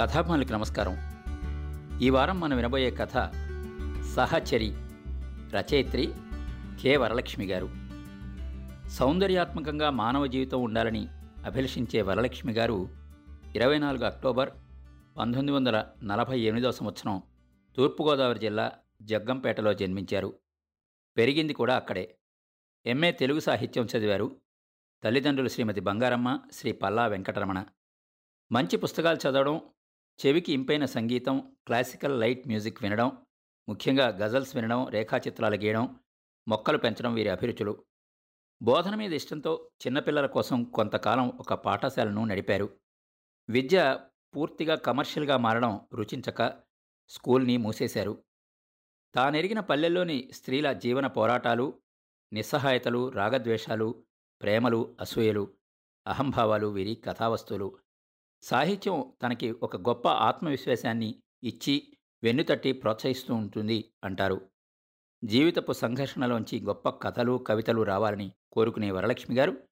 కథాభిమానులకు నమస్కారం. ఈ వారం మనం వినబోయే కథ సహచరి రచయిత్రి కె వరలక్ష్మి గారు. సౌందర్యాత్మకంగా మానవ జీవితం ఉండాలని అభిలషించే వరలక్ష్మి గారు ఇరవై నాలుగు అక్టోబర్ పంతొమ్మిది వందల నలభై ఎనిమిదవ సంవత్సరం తూర్పుగోదావరి జిల్లా జగ్గంపేటలో జన్మించారు. పెరిగింది కూడా అక్కడే. ఎంఏ తెలుగు సాహిత్యం చదివారు. తల్లిదండ్రులు శ్రీమతి బంగారమ్మ శ్రీ పల్లా వెంకటరమణ. మంచి పుస్తకాలు చదవడం చెవికి ఇంపైన సంగీతం క్లాసికల్ లైట్ మ్యూజిక్ వినడం ముఖ్యంగా గజల్స్ వినడం రేఖాచిత్రాలు గీయడం మొక్కలు పెంచడం వీరి అభిరుచులు. బోధన మీద ఇష్టంతో చిన్నపిల్లల కోసం కొంతకాలం ఒక పాఠశాలను నడిపారు. విద్య పూర్తిగా కమర్షియల్గా మారడం రుచించక స్కూల్ని మూసేశారు. తానెరిగిన పల్లెల్లోని స్త్రీల జీవన పోరాటాలు నిస్సహాయతలు రాగద్వేషాలు ప్రేమలు అసూయలు అహంభావాలు వీరి కథావస్తువులు. సాహిత్యం తనకి ఒక గొప్ప ఆత్మవిశ్వాసాన్ని ఇచ్చి వెన్నుతట్టి ప్రోత్సహిస్తూ ఉంటుంది అంటారు. జీవితపు సంఘర్షణలోంచి గొప్ప కథలు కవితలు రావాలని కోరుకునే వరలక్ష్మి గారు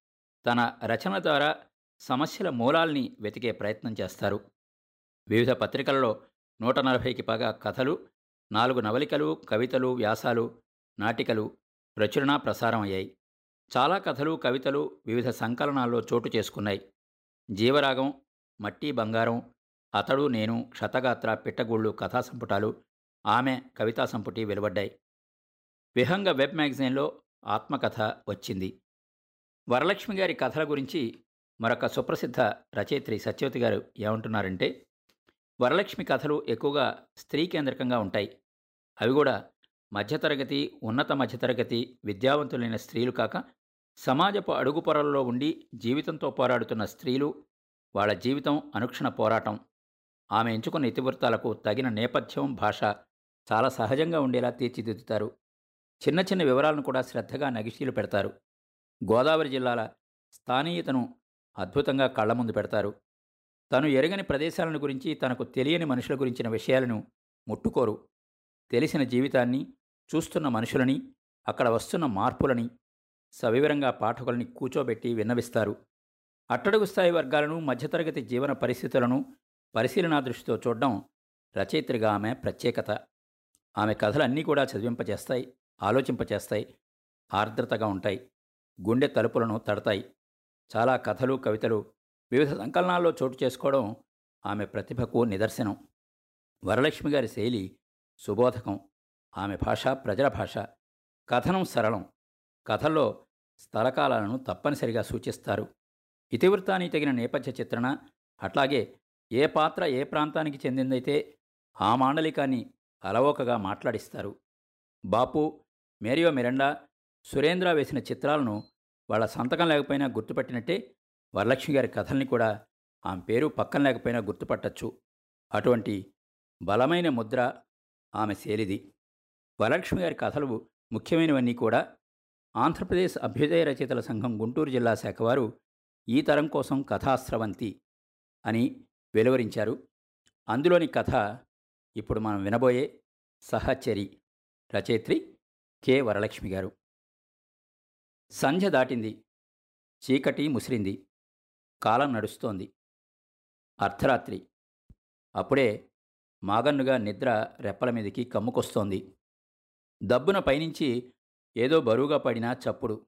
తన రచన ద్వారా సమస్యల మూలాల్ని వెతికే ప్రయత్నం చేస్తారు. వివిధ పత్రికలలో నూట నలభైకి పైగా కథలు నాలుగు నవలికలు కవితలు వ్యాసాలు నాటికలు ప్రచురణ ప్రసారం అయ్యాయి. చాలా కథలు కవితలు వివిధ సంకలనాల్లో చోటు చేసుకున్నాయి. జీవరాగం మట్టి బంగారం అతడు నేను క్షతగాత్ర పిట్టగోళ్ళు కథా సంపుటాలు ఆమె కవితా సంపుటి వెలువడ్డాయి. విహంగ వెబ్ మ్యాగజైన్లో ఆత్మకథ వచ్చింది. వరలక్ష్మి గారి కథల గురించి మరొక సుప్రసిద్ధ రచయిత్రి సత్యవతి గారు ఏమంటున్నారంటే వరలక్ష్మి కథలు ఎక్కువగా స్త్రీ కేంద్రకంగా ఉంటాయి. అవి కూడా మధ్యతరగతి ఉన్నత మధ్యతరగతి విద్యావంతులైన స్త్రీలు కాక సమాజపు అడుగు పొరల్లో ఉండి జీవితంతో పోరాడుతున్న స్త్రీలు వాళ్ళ జీవితం అనుక్షణ పోరాటం. ఆమె ఎంచుకున్న ఇతివృత్తాలకు తగిన నేపథ్యం భాష చాలా సహజంగా ఉండేలా తీర్చిదిద్దుతారు. చిన్న చిన్న వివరాలను కూడా శ్రద్ధగా నగిశీలు పెడతారు. గోదావరి జిల్లాల స్థానీయతను అద్భుతంగా కళ్ళ ముందు పెడతారు. తను ఎరగని ప్రదేశాలను గురించి తనకు తెలియని మనుషుల గురించిన విషయాలను ముట్టుకోరు. తెలిసిన జీవితాన్ని చూస్తున్న మనుషులని అక్కడ వస్తున్న మార్పులని సవివరంగా పాఠకులని కూచోబెట్టి విన్నవిస్తారు. అట్టడుగు స్థాయి వర్గాలను మధ్యతరగతి జీవన పరిస్థితులను పరిశీలనా దృష్టితో చూడడం రచయిత్రిగా ఆమె ప్రత్యేకత. ఆమె కథలన్నీ కూడా చదివింపచేస్తాయి ఆలోచింపచేస్తాయి ఆర్ద్రతగా ఉంటాయి గుండె తలుపులను తడతాయి. చాలా కథలు కవితలు వివిధ సంకలనాల్లో చోటు చేసుకోవడం ఆమె ప్రతిభకు నిదర్శనం. వరలక్ష్మి గారి శైలి సుబోధకం. ఆమె భాష ప్రజల భాష. కథనం సరళం. కథల్లో స్థలకాలాలను తప్పనిసరిగా సూచిస్తారు. ఇతివృత్తానికి తగిన నేపథ్య చిత్రణ అట్లాగే ఏ పాత్ర ఏ ప్రాంతానికి చెందిందైతే ఆ మాండలికాన్ని అలవోకగా మాట్లాడిస్తారు. బాపు మేరియో మిరండా సురేంద్ర వేసిన చిత్రాలను వాళ్ళ సంతకం లేకపోయినా గుర్తుపట్టినట్టే వరలక్ష్మి గారి కథల్ని కూడా ఆమె పేరు పక్కన లేకపోయినా గుర్తుపట్టచ్చు. అటువంటి బలమైన ముద్ర ఆమె శైలిది. వరలక్ష్మి గారి కథలు ముఖ్యమైనవన్నీ కూడా ఆంధ్రప్రదేశ్ అభ్యుదయ రచయితల సంఘం గుంటూరు జిల్లా శాఖ వారు ఈ తరం కోసం కథాస్రవంతి అని వెలువరించారు. అందులోని కథ ఇప్పుడు మనం వినబోయే సహచరి రచయిత్రి కె. వరలక్ష్మి గారు. సంధ్య దాటింది. చీకటి ముసిరింది. కాలం నడుస్తోంది. అర్ధరాత్రి. అప్పుడే మాగన్నుగా నిద్ర రెప్పల మీదకి కమ్ముకొస్తోంది. దబ్బున పైనుంచి ఏదో బరువుగా పడిన చప్పుడు.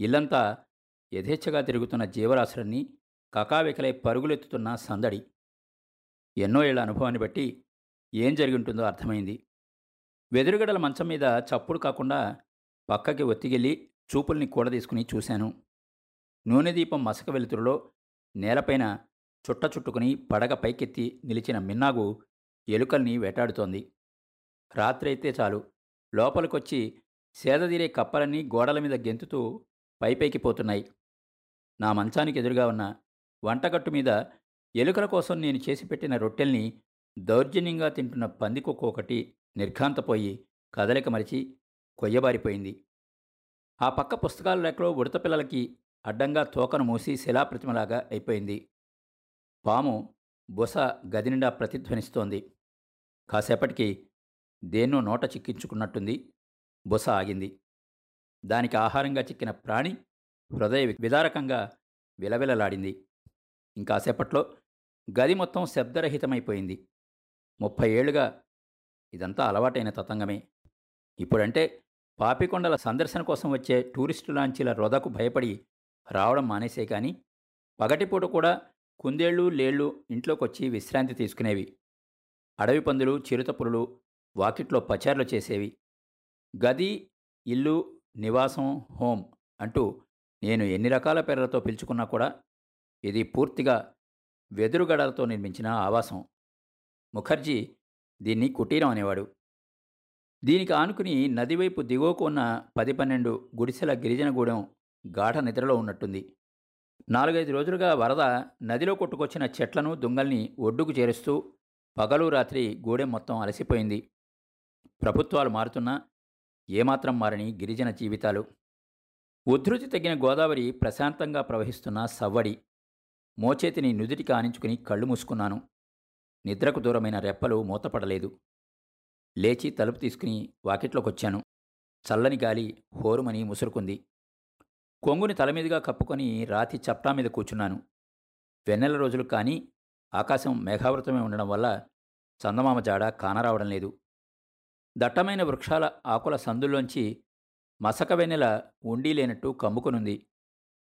ఇల్లంతా యథేచ్ఛగా తిరుగుతున్న జీవరాశులన్నీ కకావికలై పరుగులెత్తుతున్న సందడి. ఎన్నో ఏళ్ళ అనుభవాన్ని బట్టి ఏం జరిగి ఉంటుందో అర్థమైంది. వెదురుగడల మంచం మీద చప్పుడు కాకుండా పక్కకి ఒత్తికెళ్ళి చూపుల్ని కూడదీసుకుని చూశాను. నూనె దీపం మసక వెలుతురులో నేలపైన చుట్ట చుట్టుకుని పడగ పైకెత్తి నిలిచిన మిన్నాగు ఎలుకల్ని వేటాడుతోంది. రాత్రైతే చాలు. లోపలికొచ్చి సేదదీరే కప్పలన్నీ గోడల మీద గెంతుతూ పైపైకి పోతున్నాయి. నా మంచానికి ఎదురుగా ఉన్న వంటగట్టు మీద ఎలుకల కోసం నేను చేసి పెట్టిన రొట్టెల్ని దౌర్జన్యంగా తింటున్న పందికొక్క ఒకటి నిర్ఘాంతపోయి కదలిక మరిచి కొయ్యబారిపోయింది. ఆ పక్క పుస్తకాల రేఖలో ఉడత పిల్లలకి అడ్డంగా తోకను మూసి శిలాప్రతిమలాగా అయిపోయింది. పాము బుస గది నిండా ప్రతిధ్వనిస్తోంది. కాసేపటికి దేన్నో నోట చిక్కించుకున్నట్టుంది. బుస ఆగింది. దానికి ఆహారంగా చిక్కిన ప్రాణి హృదయ విదారకంగా విలవిలలాడింది. ఇంకాసేపట్లో గది మొత్తం శబ్దరహితమైపోయింది. ముప్పై ఏళ్ళుగా ఇదంతా అలవాటైన తతంగమే. ఇప్పుడంటే పాపికొండల సందర్శన కోసం వచ్చే టూరిస్టు లాంచీల రొదకు భయపడి రావడం మానేసే కానీ పగటిపూట కూడా కుందేళ్ళు లేళ్ళు ఇంట్లోకొచ్చి విశ్రాంతి తీసుకునేవి. అడవి పందులు చిరుతపులు వాకిట్లో పచార్లు చేసేవి. గది ఇల్లు నివాసం హోమ్ అంటూ నేను ఎన్ని రకాల పేర్లతో పిలుచుకున్నా కూడా ఇది పూర్తిగా వెదురుగడలతో నిర్మించిన ఆవాసం. ముఖర్జీ దీన్ని కుటీరం అనేవాడు. దీనికి ఆనుకుని నదివైపు దిగువకు ఉన్న పది పన్నెండు గుడిసెల గిరిజనగూడెం గాఢ నిద్రలో ఉన్నట్టుంది. నాలుగైదు రోజులుగా వరద నదిలో కొట్టుకొచ్చిన చెట్లను దుంగల్ని ఒడ్డుకు చేరుస్తూ పగలు రాత్రి గూడెం మొత్తం అలసిపోయింది. ప్రభుత్వాలు మారుతున్నా ఏమాత్రం మారని గిరిజన జీవితాలు. ఉధృతి తగ్గిన గోదావరి ప్రశాంతంగా ప్రవహిస్తున్న సవ్వడి. మోచేతిని నుదుటి ఆనించుకుని కళ్ళు మూసుకున్నాను. నిద్రకు దూరమైన రెప్పలు మూతపడలేదు. లేచి తలుపు తీసుకుని వాకిట్లోకొచ్చాను. చల్లని గాలి హోరుమని ముసురుకుంది. కొంగుని తలమీదుగా కప్పుకొని రాతి చప్టా మీద కూర్చున్నాను. వెన్నెల రోజులు కానీ ఆకాశం మేఘావృతమే ఉండడం వల్ల చందమామ జాడ కానరావడం లేదు. దట్టమైన వృక్షాల ఆకుల సందుల్లోంచి మసక వెన్నెల ఉండి లేనట్టు కమ్ముకునుంది.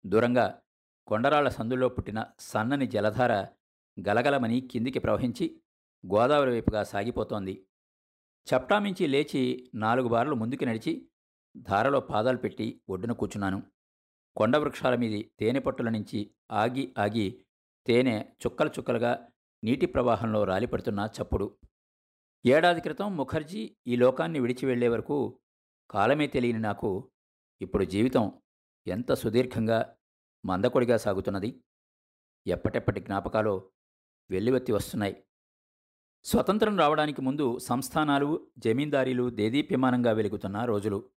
దూరంగా కొండరాళ్ళ సందుల్లో పుట్టిన సన్నని జలధార గలగలమని కిందికి ప్రవహించి గోదావరి వైపుగా సాగిపోతోంది. చప్టామించి లేచి నాలుగు బార్లు ముందుకు నడిచి ధారలో పాదాలు పెట్టి ఒడ్డున కూర్చున్నాను. కొండ వృక్షాల మీది తేనె పట్టుల నుంచి ఆగి ఆగి తేనె చుక్కలు చుక్కలుగా నీటి ప్రవాహంలో రాలిపడుతున్న చప్పుడు. ఏడాది క్రితం ముఖర్జీ ఈ లోకాన్ని విడిచి వెళ్ళే వరకు కాలమే తెలియని నాకు ఇప్పుడు జీవితం ఎంత సుదీర్ఘంగా మందకొడిగా సాగుతున్నది. ఎప్పటెప్పటి జ్ఞాపకాలో వెల్లివెత్తి వస్తున్నాయి. స్వతంత్రం రావడానికి ముందు సంస్థానాలు జమీందారీలు దేదీప్యమానంగా వెలుగుతున్న రోజులు.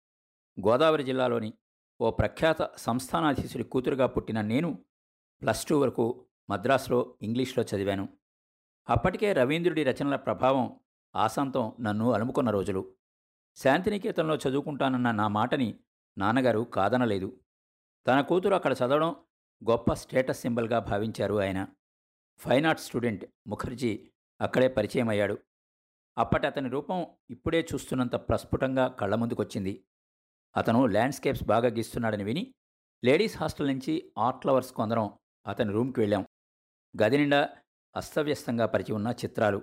గోదావరి జిల్లాలోని ఓ ప్రఖ్యాత సంస్థానాధీశుడి కూతురుగా పుట్టిన నేను ప్లస్ టూ వరకు మద్రాసులో ఇంగ్లీష్లో చదివాను. అప్పటికే రవీంద్రుడి రచనల ప్రభావం ఆశాంతం నన్ను అలుముకున్న రోజులు. శాంతినికేతనంలో చదువుకుంటానన్న నా మాటని నాన్నగారు కాదనలేదు. తన కూతురు అక్కడ చదవడం గొప్ప స్టేటస్ సింబల్గా భావించారు ఆయన. ఫైన్ ఆర్ట్స్ స్టూడెంట్ ముఖర్జీ అక్కడే పరిచయం అయ్యాడు అప్పటి అతని రూపం ఇప్పుడే చూస్తున్నంత ప్రస్ఫుటంగా కళ్ళ ముందుకొచ్చింది. అతను ల్యాండ్స్కేప్స్ బాగా గీస్తున్నాడని విని లేడీస్ హాస్టల్ నుంచి ఆర్ట్ లవర్స్ కొందరం అతని రూమ్కి వెళ్ళాం. గది నిండా అస్తవ్యస్తంగా పరిచి ఉన్న చిత్రాలు.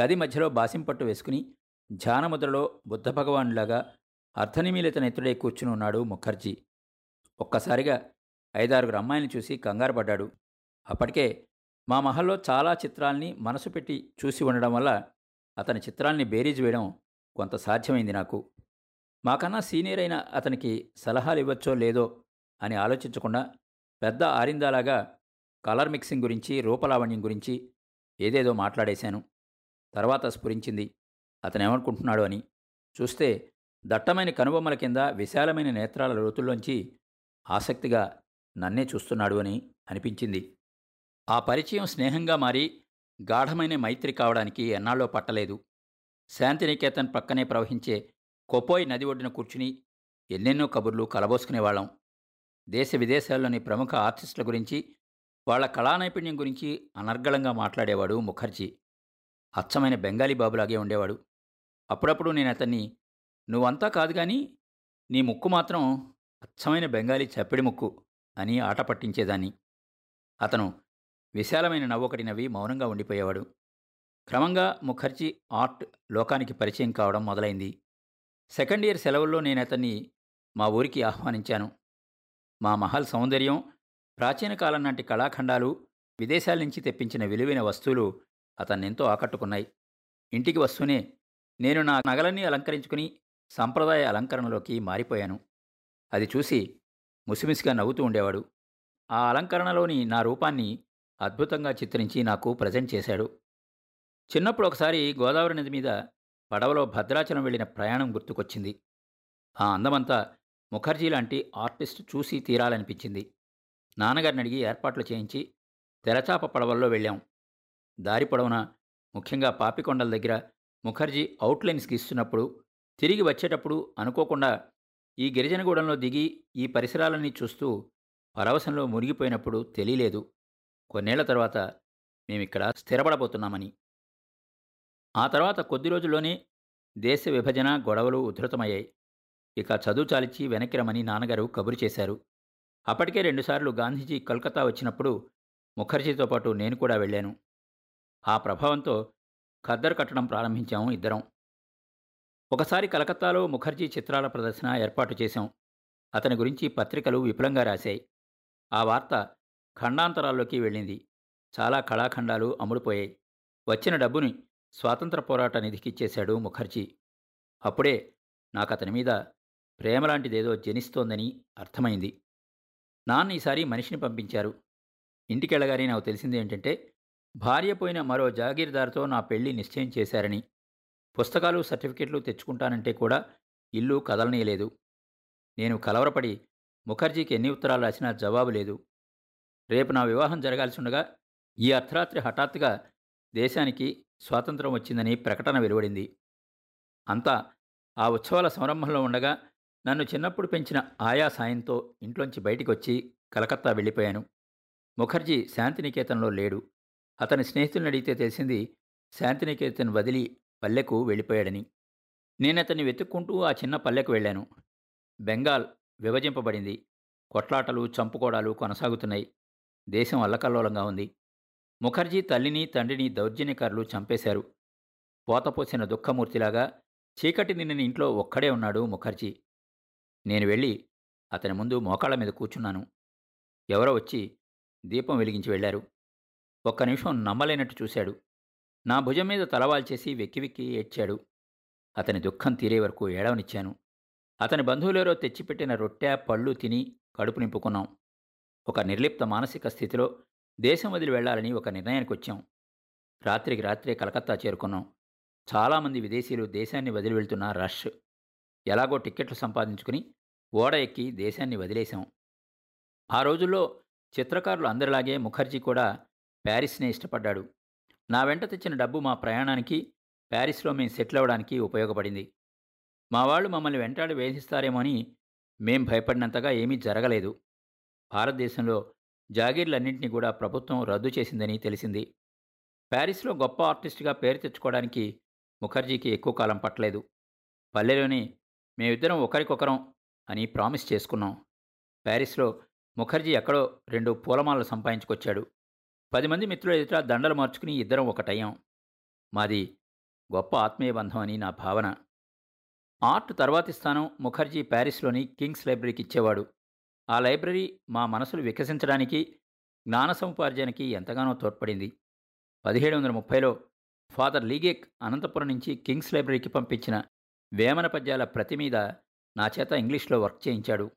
గది మధ్యలో బాసింపట్టు వేసుకుని ధ్యానముద్రలో బుద్ధ భగవానులాగా అర్ధనిమీలిత నెత్తుడే కూర్చుని ఉన్నాడు ముఖర్జీ. ఒక్కసారిగా ఐదారుగురు అమ్మాయిని చూసి కంగారు పడ్డాడు అప్పటికే మా మహల్లో చాలా చిత్రాల్ని మనసు పెట్టి చూసి ఉండడం వల్ల అతని చిత్రాల్ని బేరీజ్ వేయడం కొంత సాధ్యమైంది నాకు. మాకన్నా సీనియర్ అయిన అతనికి సలహాలు ఇవ్వచ్చో లేదో అని ఆలోచించకుండా పెద్ద ఆరిందాలాగా కలర్ మిక్సింగ్ గురించి రూపలావణ్యం గురించి ఏదేదో మాట్లాడేశాను. తర్వాత స్ఫురించింది. అతను ఏమనుకుంటున్నాడు అని చూస్తే దట్టమైన కనుబొమ్మల కింద విశాలమైన నేత్రాల లోతుల్లోంచి ఆసక్తిగా నన్నే చూస్తున్నాడు అని అనిపించింది. ఆ పరిచయం స్నేహంగా మారి గాఢమైన మైత్రి కావడానికి ఎన్నాళ్ళో పట్టలేదు. శాంతినికేతన్ ప్రక్కనే ప్రవహించే కొపోయ్ నది ఒడ్డున కూర్చుని ఎన్నెన్నో కబుర్లు కలబోసుకునేవాళ్ళం. దేశ విదేశాల్లోని ప్రముఖ ఆర్టిస్టుల గురించి వాళ్ళ కళా నైపుణ్యం గురించి అనర్గళంగా మాట్లాడేవాడు ముఖర్జీ. అచ్చమైన బెంగాలీ బాబులాగే ఉండేవాడు. అప్పుడప్పుడు నేను అతన్ని నువ్వంతా కాదు కానీ నీ ముక్కు మాత్రం అచ్చమైన బెంగాలీ చప్పిడి ముక్కు అని ఆట పట్టించేదాన్ని. అతను విశాలమైన నవ్వొకటి నవ్వి మౌనంగా ఉండిపోయేవాడు. క్రమంగా ముఖర్జీ ఆర్ట్ లోకానికి పరిచయం కావడం మొదలైంది. సెకండ్ ఇయర్ సెలవుల్లో నేను అతన్ని మా ఊరికి ఆహ్వానించాను. మా మహల్ సౌందర్యం ప్రాచీన కాలం నాటి కళాఖండాలు విదేశాల నుంచి తెప్పించిన విలువైన వస్తువులు అతన్నెంతో ఆకట్టుకున్నాయి. ఇంటికి వస్తూనే నేను నా నగలన్నీ అలంకరించుకుని సంప్రదాయ అలంకరణలోకి మారిపోయాను. అది చూసి ముసిమిసిగా నవ్వుతూ ఉండేవాడు. ఆ అలంకరణలోని నా రూపాన్ని అద్భుతంగా చిత్రించి నాకు ప్రజెంట్ చేశాడు. చిన్నప్పుడు ఒకసారి గోదావరి నది మీద పడవలో భద్రాచలం వెళ్ళిన ప్రయాణం గుర్తుకొచ్చింది. ఆ అందమంతా ముఖర్జీ లాంటి ఆర్టిస్ట్ చూసి తీరాలనిపించింది. నాన్నగారిని అడిగి ఏర్పాట్లు చేయించి తెరచాప పడవల్లో వెళ్ళాం. దారి పొడవున ముఖ్యంగా పాపికొండల దగ్గర ముఖర్జీ అవుట్లైన్స్ గీస్తున్నప్పుడు తిరిగి వచ్చేటప్పుడు అనుకోకుండా ఈ గిరిజనగూడెంలో దిగి ఈ పరిసరాలన్నీ చూస్తూ పరవశంలో మునిగిపోయినప్పుడు తెలియలేదు. కొన్నేళ్ళ తర్వాత మేమిక్కడ స్థిరపడబోతున్నామని. ఆ తర్వాత కొద్ది రోజుల్లోనే దేశ విభజన గొడవలు ఉధృతమయ్యాయి. ఇక చదువు చాలిచ్చి వెనక్కి రమ్మని నాన్నగారు కబురు చేశారు. అప్పటికే రెండుసార్లు గాంధీజీ కలకత్తా వచ్చినప్పుడు ముఖర్జీతో పాటు నేను కూడా వెళ్ళాను. ఆ ప్రభావంతో ఖద్దరు కట్టడం ప్రారంభించాము ఇద్దరం. ఒకసారి కలకత్తాలో ముఖర్జీ చిత్రాల ప్రదర్శన ఏర్పాటు చేశాం. అతని గురించి పత్రికలు విపులంగా రాశాయి. ఆ వార్త ఖండాంతరాల్లోకి వెళ్ళింది. చాలా కళాఖండాలు అమ్ముడుపోయాయి. వచ్చిన డబ్బుని స్వాతంత్ర పోరాట నిధికి ఇచ్చేశాడు ముఖర్జీ. అప్పుడే నాకు అతని మీద ప్రేమలాంటిదేదో జనిస్తోందని అర్థమైంది. నాన్న ఈసారి మనిషిని పంపించారు. ఇంటికెళ్ళగానే నాకు తెలిసింది ఏంటంటే భార్య పోయిన మరో జాగీర్దార్తో నా పెళ్ళి నిశ్చయం చేశారని. పుస్తకాలు సర్టిఫికెట్లు తెచ్చుకుంటానంటే కూడా ఇల్లు కదలనీయలేదు. నేను కలవరపడి ముఖర్జీకి ఎన్ని ఉత్తరాలు రాసినా జవాబు లేదు. రేపు నా వివాహం జరగాల్సి ఉండగా ఈ అర్ధరాత్రి హఠాత్తుగా దేశానికి స్వాతంత్రం వచ్చిందని ప్రకటన వెలువడింది. అంతా ఆ ఉత్సవాల సంరంభంలో ఉండగా నన్ను చిన్నప్పుడు పెంచిన ఆయా సాయంతో ఇంట్లోంచి బయటికి వచ్చి కలకత్తా వెళ్ళిపోయాను. ముఖర్జీ శాంతినికేతన్లో లేడు. అతని స్నేహితులను అడిగితే తెలిసింది శాంతినికేతన్ వదిలి పల్లెకు వెళ్ళిపోయాడని. నేనతన్ని వెతుక్కుంటూ ఆ చిన్న పల్లెకు వెళ్ళాను. బెంగాల్ విభజింపబడింది. కొట్లాటలు చంపుకోడాలు కొనసాగుతున్నాయి. దేశం అల్లకల్లోలంగా ఉంది. ముఖర్జీ తల్లిని తండ్రిని దౌర్జన్యకారులు చంపేశారు. పోతపోసిన దుఃఖమూర్తిలాగా చీకటి నిన్న ఇంట్లో ఒక్కడే ఉన్నాడు ముఖర్జీ. నేను వెళ్ళి అతని ముందు మోకాళ్ళ మీద కూర్చున్నాను. ఎవరో వచ్చి దీపం వెలిగించి వెళ్ళారు. ఒక్క నిమిషం నమ్మలేనట్టు చూశాడు. నా భుజం మీద తలవాల్చేసి వెక్కి వెక్కి ఏడ్చాడు. అతని దుఃఖం తీరే వరకు ఏడవనిచ్చాను. అతని బంధువులెవరో తెచ్చిపెట్టిన రొట్టె పళ్ళు తిని కడుపు నింపుకున్నాం. ఒక నిర్లిప్త మానసిక స్థితిలో దేశం వదిలి వెళ్ళాలని ఒక నిర్ణయానికి వచ్చాం రాత్రికి రాత్రే కలకత్తా చేరుకున్నాం. చాలామంది విదేశీయులు దేశాన్ని వదిలి వెళ్తున్న రష్. ఎలాగో టిక్కెట్లు సంపాదించుకుని ఓడ ఎక్కి దేశాన్ని వదిలేశాం. ఆ రోజుల్లో చిత్రకారులు అందరిలాగే ముఖర్జీ కూడా ప్యారిస్నే ఇష్టపడ్డాడు. నా వెంట తెచ్చిన డబ్బు మా ప్రయాణానికి ప్యారిస్లో మేము సెటిల్ అవ్వడానికి ఉపయోగపడింది. మా వాళ్ళు మమ్మల్ని వెంటాడి వేధిస్తారేమో అని మేం భయపడినంతగా ఏమీ జరగలేదు. భారతదేశంలో జాగీర్లన్నింటినీ కూడా ప్రభుత్వం రద్దు చేసిందని తెలిసింది. ప్యారిస్లో గొప్ప ఆర్టిస్టుగా పేరు తెచ్చుకోవడానికి ముఖర్జీకి ఎక్కువ కాలం పట్టలేదు. పల్లెలోనే మేమిద్దరం ఒకరికొకరం అని ప్రామిస్ చేసుకున్నాం. ప్యారిస్లో ముఖర్జీ ఎక్కడో రెండు పూలమాలలు సంపాదించుకొచ్చాడు. పది మంది మిత్రుల ఎదుట దండలు మార్చుకుని ఇద్దరం ఒకటయ్యాం. మాది గొప్ప ఆత్మీయ బంధం అని నా భావన. ఆర్ట్ తర్వాతి స్థానం ముఖర్జీ ప్యారిస్లోని కింగ్స్ లైబ్రరీకి ఇచ్చేవాడు. ఆ లైబ్రరీ మా మనసులు వికసించడానికి జ్ఞాన సముపార్జనకి ఎంతగానో తోడ్పడింది. పదిహేడు వందల ముప్పైలో ఫాదర్ లీగేక్ అనంతపురం నుంచి కింగ్స్ లైబ్రరీకి పంపించిన వేమన పద్యాల ప్రతి మీద నా చేత ఇంగ్లీష్లో వర్క్ చేయించాడు.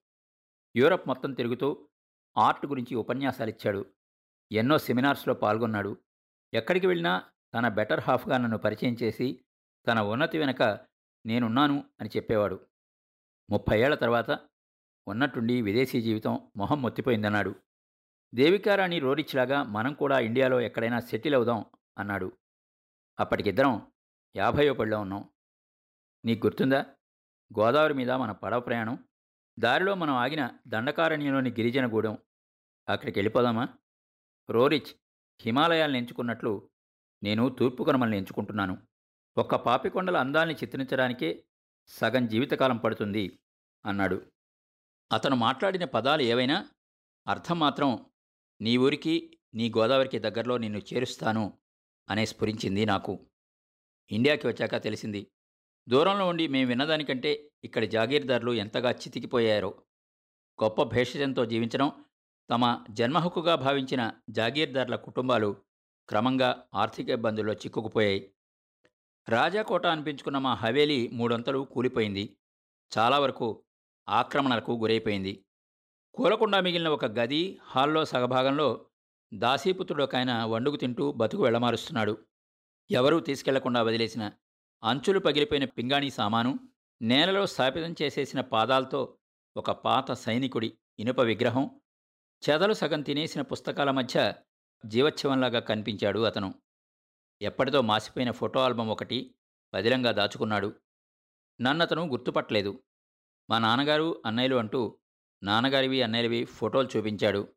యూరప్ మొత్తం తిరుగుతూ ఆర్ట్ గురించి ఉపన్యాసాలిచ్చాడు. ఎన్నో సెమినార్స్లో పాల్గొన్నాడు. ఎక్కడికి వెళ్ళినా తన బెటర్ హాఫ్గా నన్ను పరిచయం చేసి తన ఉన్నతి వెనక నేనున్నాను అని చెప్పేవాడు. ముప్పై ఏళ్ళ తర్వాత ఉన్నట్టుండి విదేశీ జీవితం మొహం మొత్తిపోయిందన్నాడు. దేవికారాణి రోరిచ్లాగా మనం కూడా ఇండియాలో ఎక్కడైనా సెటిల్ అవుదాం అన్నాడు. అప్పటికిద్దరం యాభయో పడిలో ఉన్నాం. నీకు గుర్తుందా? గోదావరి మీద మన పడవ ప్రయాణం దారిలో మనం ఆగిన దండకారణ్యంలోని గిరిజన గూడెం. అక్కడికి వెళ్ళిపోదామా? రోరిచ్ హిమాలయాలను ఎంచుకున్నట్లు నేను తూర్పు కనుమల్ని ఎంచుకుంటున్నాను. ఒక్క పాపికొండల అందాల్ని చిత్రించడానికే సగం జీవితకాలం పడుతుంది అన్నాడు. అతను మాట్లాడిన పదాలు ఏవైనా? అర్థం మాత్రం నీ ఊరికి నీ గోదావరికి దగ్గరలో నిన్ను చేరుస్తాను అనే స్ఫురించింది నాకు. ఇండియాకి వచ్చాక తెలిసింది. దూరంలో ఉండి మేము విన్నదానికంటే ఇక్కడి జాగీర్దారులు ఎంతగా చితికిపోయారో. గొప్ప భేషజంతో జీవించడం తమ జన్మహక్కుగా భావించిన జాగీర్దార్ల కుటుంబాలు క్రమంగా ఆర్థిక ఇబ్బందుల్లో చిక్కుకుపోయాయి. రాజాకోట అనిపించుకున్న మా హవేలీ మూడొంతలు కూలిపోయింది. చాలా వరకు ఆక్రమణలకు గురైపోయింది. కూలకుండా మిగిలిన ఒక గది హాల్లో సగభాగంలో దాసీపుత్రుడు ఒక ఆయన వండుకు తింటూ బతుకు వెళ్ళమారుస్తున్నాడు ఎవరూ తీసుకెళ్ళకుండా వదిలేసిన అంచులు పగిలిపోయిన పింగాణీ సామాను నేలలో స్థాపితం చేసేసిన పాదాలతో ఒక పాత సైనికుడి ఇనుప విగ్రహం చెదలు సగం తినేసిన పుస్తకాల మధ్య జీవచ్ఛవంలాగా కనిపించాడు అతను. ఎప్పటితో మాసిపోయిన ఫోటో ఆల్బం ఒకటి బదిలంగా దాచుకున్నాడు. నన్నతను గుర్తుపట్టలేదు. మా నాన్నగారు అన్నయ్యలు అంటూ నాన్నగారివి అన్నయ్యలవి ఫోటోలు చూపించాడు.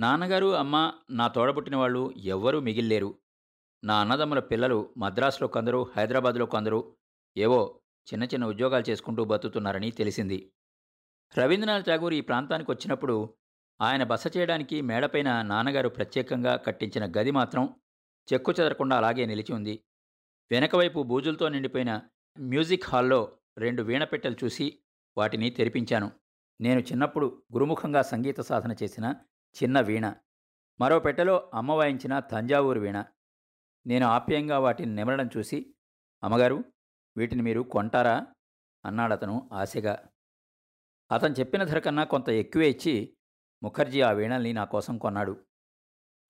నాన్నగారు అమ్మ నా తోడబుట్టిన వాళ్ళు ఎవ్వరూ మిగిల్లేరు. నా అన్నదమ్ముల పిల్లలు మద్రాసులో కొందరు హైదరాబాద్లో కొందరు ఏవో చిన్న చిన్న ఉద్యోగాలు చేసుకుంటూ బతుకుతున్నారని తెలిసింది. రవీంద్రనాథ్ ఠాగూర్ ఈ ప్రాంతానికి వచ్చినప్పుడు ఆయన బస చేయడానికి మేడపైన నాన్నగారు ప్రత్యేకంగా కట్టించిన గది మాత్రం చెక్కు చెదరకుండా అలాగే నిలిచి ఉంది. వెనకవైపు బూజులతో నిండిపోయిన మ్యూజిక్ హాల్లో రెండు వీణపెట్టెలు చూసి వాటిని తెరిపించాను. నేను చిన్నప్పుడు గురుముఖంగా సంగీత సాధన చేసిన చిన్న వీణ. మరో పెట్టెలో అమ్మ వాయించిన తంజావూరు వీణ. నేను ఆప్యాయంగా వాటిని నిమరడం చూసి అమ్మగారు వీటిని మీరు కొంటారా? అన్నాడతను ఆశగా. అతను చెప్పిన ధర కన్నా కొంత ఎక్కువే ఇచ్చి ముఖర్జీ ఆ వీణల్ని నా కోసం కొన్నాడు.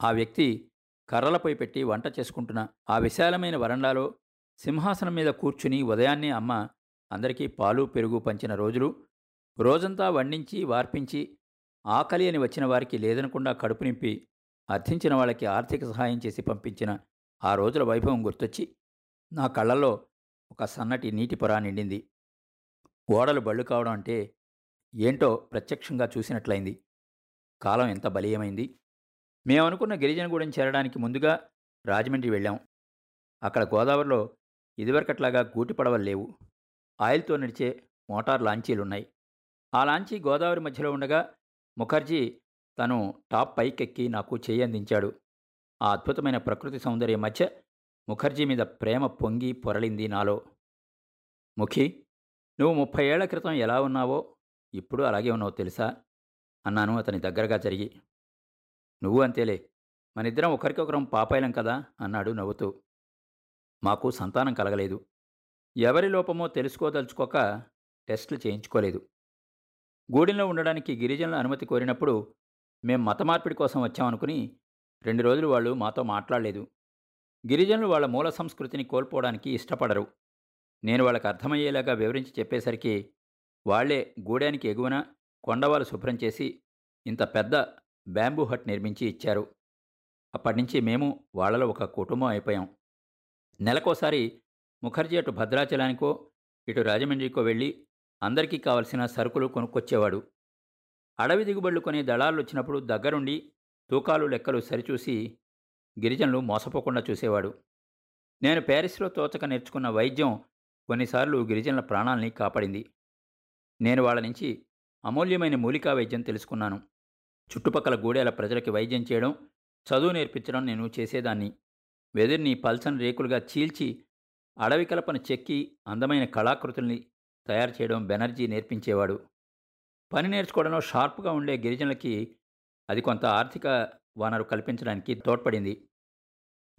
ఆ వ్యక్తి కర్రలపై పెట్టి వంట చేసుకుంటున్న ఆ విశాలమైన వరండాలో సింహాసనం మీద కూర్చుని ఉదయాన్నే అమ్మ అందరికీ పాలు పెరుగు పంచిన రోజులు రోజంతా వండించి వార్పించి ఆకలి అని వచ్చిన వారికి లేదనకుండా కడుపు నింపి అర్థించిన వాళ్ళకి ఆర్థిక సహాయం చేసి పంపించిన ఆ రోజుల వైభవం గుర్తొచ్చి నా కళ్ళల్లో ఒక సన్నటి నీటి పొరా నిండింది. ఓడలు బళ్ళు కావడం అంటే ఏంటో ప్రత్యక్షంగా చూసినట్లయింది. కాలం ఎంత బలీయమైంది? మేమనుకున్న గిరిజనగూడెం చేరడానికి ముందుగా రాజమండ్రి వెళ్ళాం. అక్కడ గోదావరిలో ఇదివరకట్లాగా గూటి పడవలు లేవు. ఆయిల్తో నడిచే మోటార్ లాంచీలున్నాయి. ఆ లాంచీ గోదావరి మధ్యలో ఉండగా ముఖర్జీ తను టాప్ పైకెక్కి నాకు చేయి అందించాడు. ఆ అద్భుతమైన ప్రకృతి సౌందర్యం మధ్య ముఖర్జీ మీద ప్రేమ పొంగి పొరలింది నాలో. ముఖి నువ్వు ముప్పై ఏళ్ళ క్రితం ఎలా ఉన్నావో ఇప్పుడు అలాగే ఉన్నావు తెలుసా? అన్నాను అతని దగ్గరగా జరిగి. నువ్వు అంతేలే. మనిద్దరం ఒకరికొకరం పాపాయలం కదా? అన్నాడు నవ్వుతూ. మాకు సంతానం కలగలేదు. ఎవరి లోపమో తెలుసుకోదలుచుకోక టెస్టులు చేయించుకోలేదు. గూడెంలో ఉండడానికి గిరిజనుల అనుమతి కోరినప్పుడు మేం మత మార్పిడి కోసం వచ్చామనుకుని రెండు రోజులు వాళ్ళు మాతో మాట్లాడలేదు. గిరిజనులు వాళ్ళ మూల సంస్కృతిని కోల్పోవడానికి ఇష్టపడరు. నేను వాళ్ళకి అర్థమయ్యేలాగా వివరించి చెప్పేసరికి వాళ్ళే గూడానికి ఎగువన కొండవాలు శుభ్రం చేసి ఇంత పెద్ద బ్యాంబూ హట్ నిర్మించి ఇచ్చారు. అప్పటినుంచి మేము వాళ్ళలో ఒక కుటుంబం అయిపోయాం. నెలకోసారి ముఖర్జీ అటు భద్రాచలానికో ఇటు రాజమండ్రికో వెళ్ళి అందరికీ కావలసిన సరుకులు కొనుక్కొచ్చేవాడు. అడవి దిగుబడులు కొనే దళాలు వచ్చినప్పుడు దగ్గరుండి తూకాలు లెక్కలు సరిచూసి గిరిజనులు మోసపోకుండా చూసేవాడు. నేను ప్యారిస్లో తోచక నేర్చుకున్న వైద్యం కొన్నిసార్లు గిరిజనుల ప్రాణాల్ని కాపాడింది. నేను వాళ్ళ నుంచి అమూల్యమైన మూలికా వైద్యం తెలుసుకున్నాను. చుట్టుపక్కల గూడేల ప్రజలకి వైద్యం చేయడం చదువు నేర్పించడం నేను చేసేదాన్ని. వెదిరిని పల్సన్ రేకులుగా చీల్చి అడవి కలపను చెక్కి అందమైన కళాకృతుల్ని తయారు చేయడం బెనర్జీ నేర్పించేవాడు. పని నేర్చుకోవడంలో షార్ప్గా ఉండే గిరిజనులకి అది కొంత ఆర్థిక వనరు కల్పించడానికి తోడ్పడింది.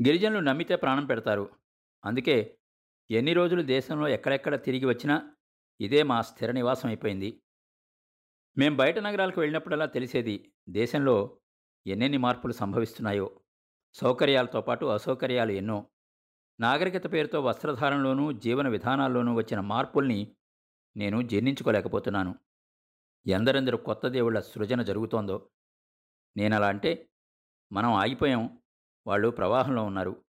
గిరిజనులు నమ్మితే ప్రాణం పెడతారు. అందుకే ఎన్ని రోజులు దేశంలో ఎక్కడెక్కడ తిరిగి వచ్చినా ఇదే మా స్థిర నివాసం అయిపోయింది. మేం బయట నగరాలకు వెళ్ళినప్పుడల్లా తెలిసేది దేశంలో ఎన్నెన్ని మార్పులు సంభవిస్తున్నాయో సౌకర్యాలతో పాటు అసౌకర్యాలు ఎన్నో. నాగరికత పేరుతో వస్త్రధారణలోనూ జీవన విధానాల్లోనూ వచ్చిన మార్పుల్ని నేను జీర్ణించుకోలేకపోతున్నాను. ఎందరెందరు కొత్త దేవుళ్ళ సృజన జరుగుతోందో. నేనలా అంటే మనం ఆగిపోయాం వాళ్ళు ప్రవాహంలో ఉన్నారు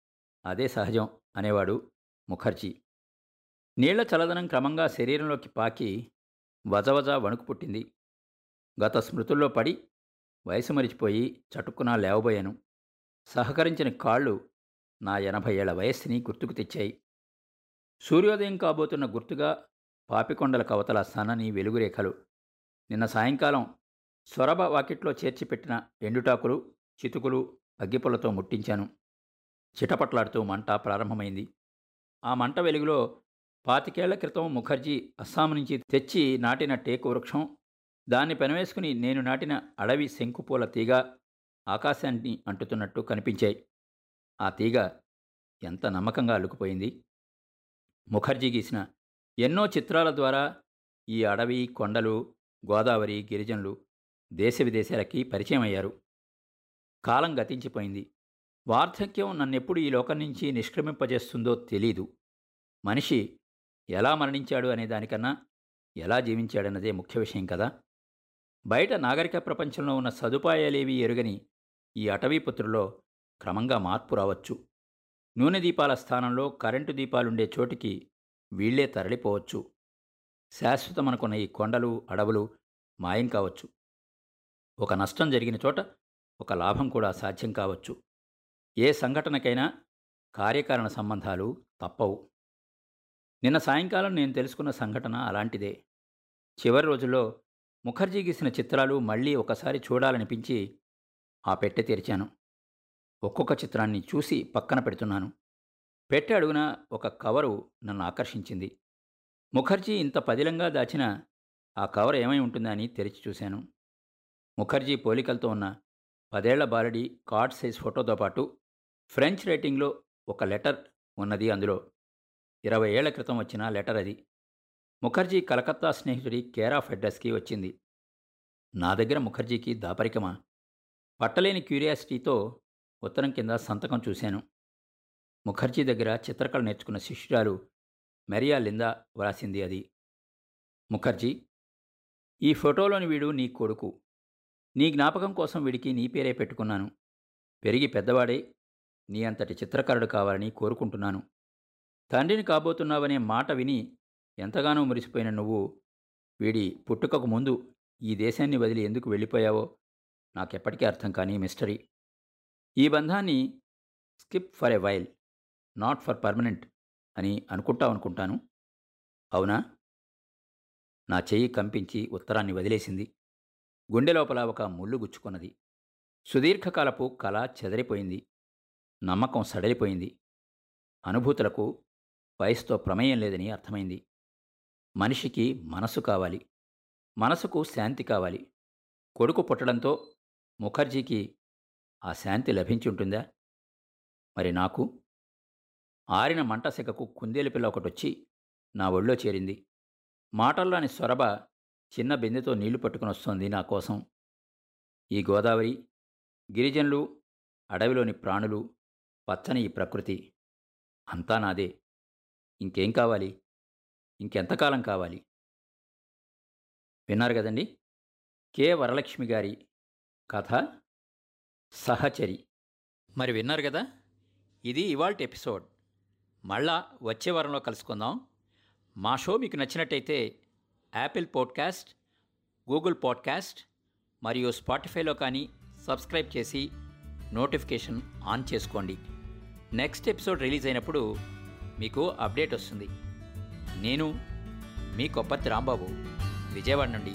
అదే సహజం అనేవాడు ముఖర్జీ. నీళ్ళ చలదనం క్రమంగా శరీరంలోకి పాకి వజవజ వణుకు పుట్టింది. గత స్మృతుల్లో పడి వయసు మరిచిపోయి చటుక్కున లేవబోయాను. సహకరించిన కాళ్ళు నా ఎనభై ఏళ్ళ వయస్సుని గుర్తుకు తెచ్చాయి. సూర్యోదయం కాబోతున్న గుర్తుగా పాపికొండల కవతల సన్నని వెలుగురేఖలు. నిన్న సాయంకాలం సొరబ వాకిట్లో చేర్చిపెట్టిన ఎండుటాకులు చితుకులు అగ్గిపుల్లతో ముట్టించాను. చిటపట్లాడుతూ మంట ప్రారంభమైంది. ఆ మంట వెలుగులో పాతికేళ్ళ క్రితం ముఖర్జీ అస్సాం నుంచి తెచ్చి నాటిన టేకు వృక్షం దాన్ని పెనవేసుకుని నేను నాటిన అడవి శంకుపూల తీగ ఆకాశాన్ని అంటుతున్నట్టు కనిపించాయి. ఆ తీగ ఎంత నమ్మకంగా అల్లుకుపోయింది. ముఖర్జీ గీసిన ఎన్నో చిత్రాల ద్వారా ఈ అడవి కొండలు గోదావరి గిరిజనులు దేశ విదేశాలకి పరిచయం అయ్యారు కాలం గతించిపోయింది. వార్ధక్యం నన్నెప్పుడు ఈ లోకం నుంచి నిష్క్రమింపజేస్తుందో తెలీదు. మనిషి ఎలా మరణించాడు అనే దానికన్నా ఎలా జీవించాడన్నదే ముఖ్య విషయం కదా. బయట నాగరిక ప్రపంచంలో ఉన్న సదుపాయాలేవీ ఎరుగని ఈ అటవీపుత్రులో క్రమంగా మార్పు రావచ్చు. నూనె దీపాల స్థానంలో కరెంటు దీపాలుండే చోటికి వీళ్ళే తరలిపోవచ్చు. శాశ్వతమనుకున్న ఈ కొండలు అడవులు మాయం కావచ్చు. ఒక నష్టం జరిగిన చోట ఒక లాభం కూడా సాధ్యం కావచ్చు. ఏ సంఘటనకైనా కార్యకారణ సంబంధాలు తప్పవు. నిన్న సాయంకాలం నేను తెలుసుకున్న సంఘటన అలాంటిదే. చివరి రోజుల్లో ముఖర్జీ గీసిన చిత్రాలు మళ్ళీ ఒకసారి చూడాలనిపించి ఆ పెట్టె తెరిచాను. ఒక్కొక్క చిత్రాన్ని చూసి పక్కన పెడుతున్నాను. పెట్టె అడుగున ఒక కవరు నన్ను ఆకర్షించింది. ముఖర్జీ ఇంత పదిలంగా దాచిన ఆ కవర్ ఏమై ఉంటుందని తెరిచి చూశాను. ముఖర్జీ పోలికలతో ఉన్న పదేళ్ళ బాలడి కార్డ్ సైజ్ ఫోటోతో పాటు ఫ్రెంచ్ రైటింగ్లో ఒక లెటర్ ఉన్నది అందులో. ఇరవై ఏళ్ళ క్రితం వచ్చిన లెటర్ అది. ముఖర్జీ కలకత్తా స్నేహితుడి కేరా ఆఫ్ వచ్చింది. నా దగ్గర ముఖర్జీకి దాపరికమా? పట్టలేని క్యూరియాసిటీతో ఉత్తరం కింద సంతకం చూశాను. ముఖర్జీ దగ్గర చిత్రకళ నేర్చుకున్న శిష్యురాలు మెరియా లిందా వ్రాసింది అది. ముఖర్జీ ఈ ఫోటోలోని వీడు నీ కొడుకు. నీ జ్ఞాపకం కోసం వీడికి నీ పేరే పెట్టుకున్నాను. పెరిగి పెద్దవాడే నీ అంతటి చిత్రకారుడు కావాలని కోరుకుంటున్నాను. తండ్రిని కాబోతున్నావనే మాట విని ఎంతగానో మురిసిపోయిన నువ్వు వీడి పుట్టుకకు ముందు ఈ దేశాన్ని వదిలి ఎందుకు వెళ్ళిపోయావో నాకెప్పటికీ అర్థం కాని మిస్టరీ. ఈ బంధాన్ని skip for a while not for permanent అని అనుకుంటావనుకుంటాను అవునా? నా చెయ్యి కంపించి ఉత్తరాన్ని వదిలేసింది. గుండె లోపల ఒక ముళ్ళు గుచ్చుకున్నది. సుదీర్ఘకాలపు కళ చెదరిపోయింది. నమ్మకం సడలిపోయింది. అనుభూతులకు వయసుతో ప్రమేయం లేదని అర్థమైంది. మనిషికి మనసు కావాలి. మనసుకు శాంతి కావాలి. కొడుకు పుట్టడంతో ముఖర్జీకి ఆ శాంతి లభించి ఉంటుందా మరి నాకు? ఆరిన మంటసెకకు కుందేలు పిల్ల ఒకటొచ్చి నా ఒళ్ళో చేరింది. మాటల్లోని సొరబ చిన్న బిందెతో నీళ్ళు పట్టుకుని వస్తోంది నా కోసం. ఈ గోదావరి గిరిజనులు అడవిలోని ప్రాణులు పచ్చని ఈ ప్రకృతి అంతా నాదే. ఇంకేం కావాలి? ఇంకెంతకాలం కావాలి? విన్నారు కదండి. కె. వరలక్ష్మి గారి కథ సహచరి. మరి విన్నారు కదా? ఇది ఇవాల్ట్ ఎపిసోడ్. మళ్ళా వచ్చే వారంలో కలుసుకుందాం. మా షో మీకు నచ్చినట్టయితే యాపిల్ పాడ్కాస్ట్ గూగుల్ పాడ్కాస్ట్ మరియు స్పాటిఫైలో కానీ సబ్స్క్రైబ్ చేసి నోటిఫికేషన్ ఆన్ చేసుకోండి. నెక్స్ట్ ఎపిసోడ్ రిలీజ్ అయినప్పుడు మీకు అప్డేట్ వస్తుంది. నేను మీ కొప్పతి రాంబాబు విజయవాడ నుండి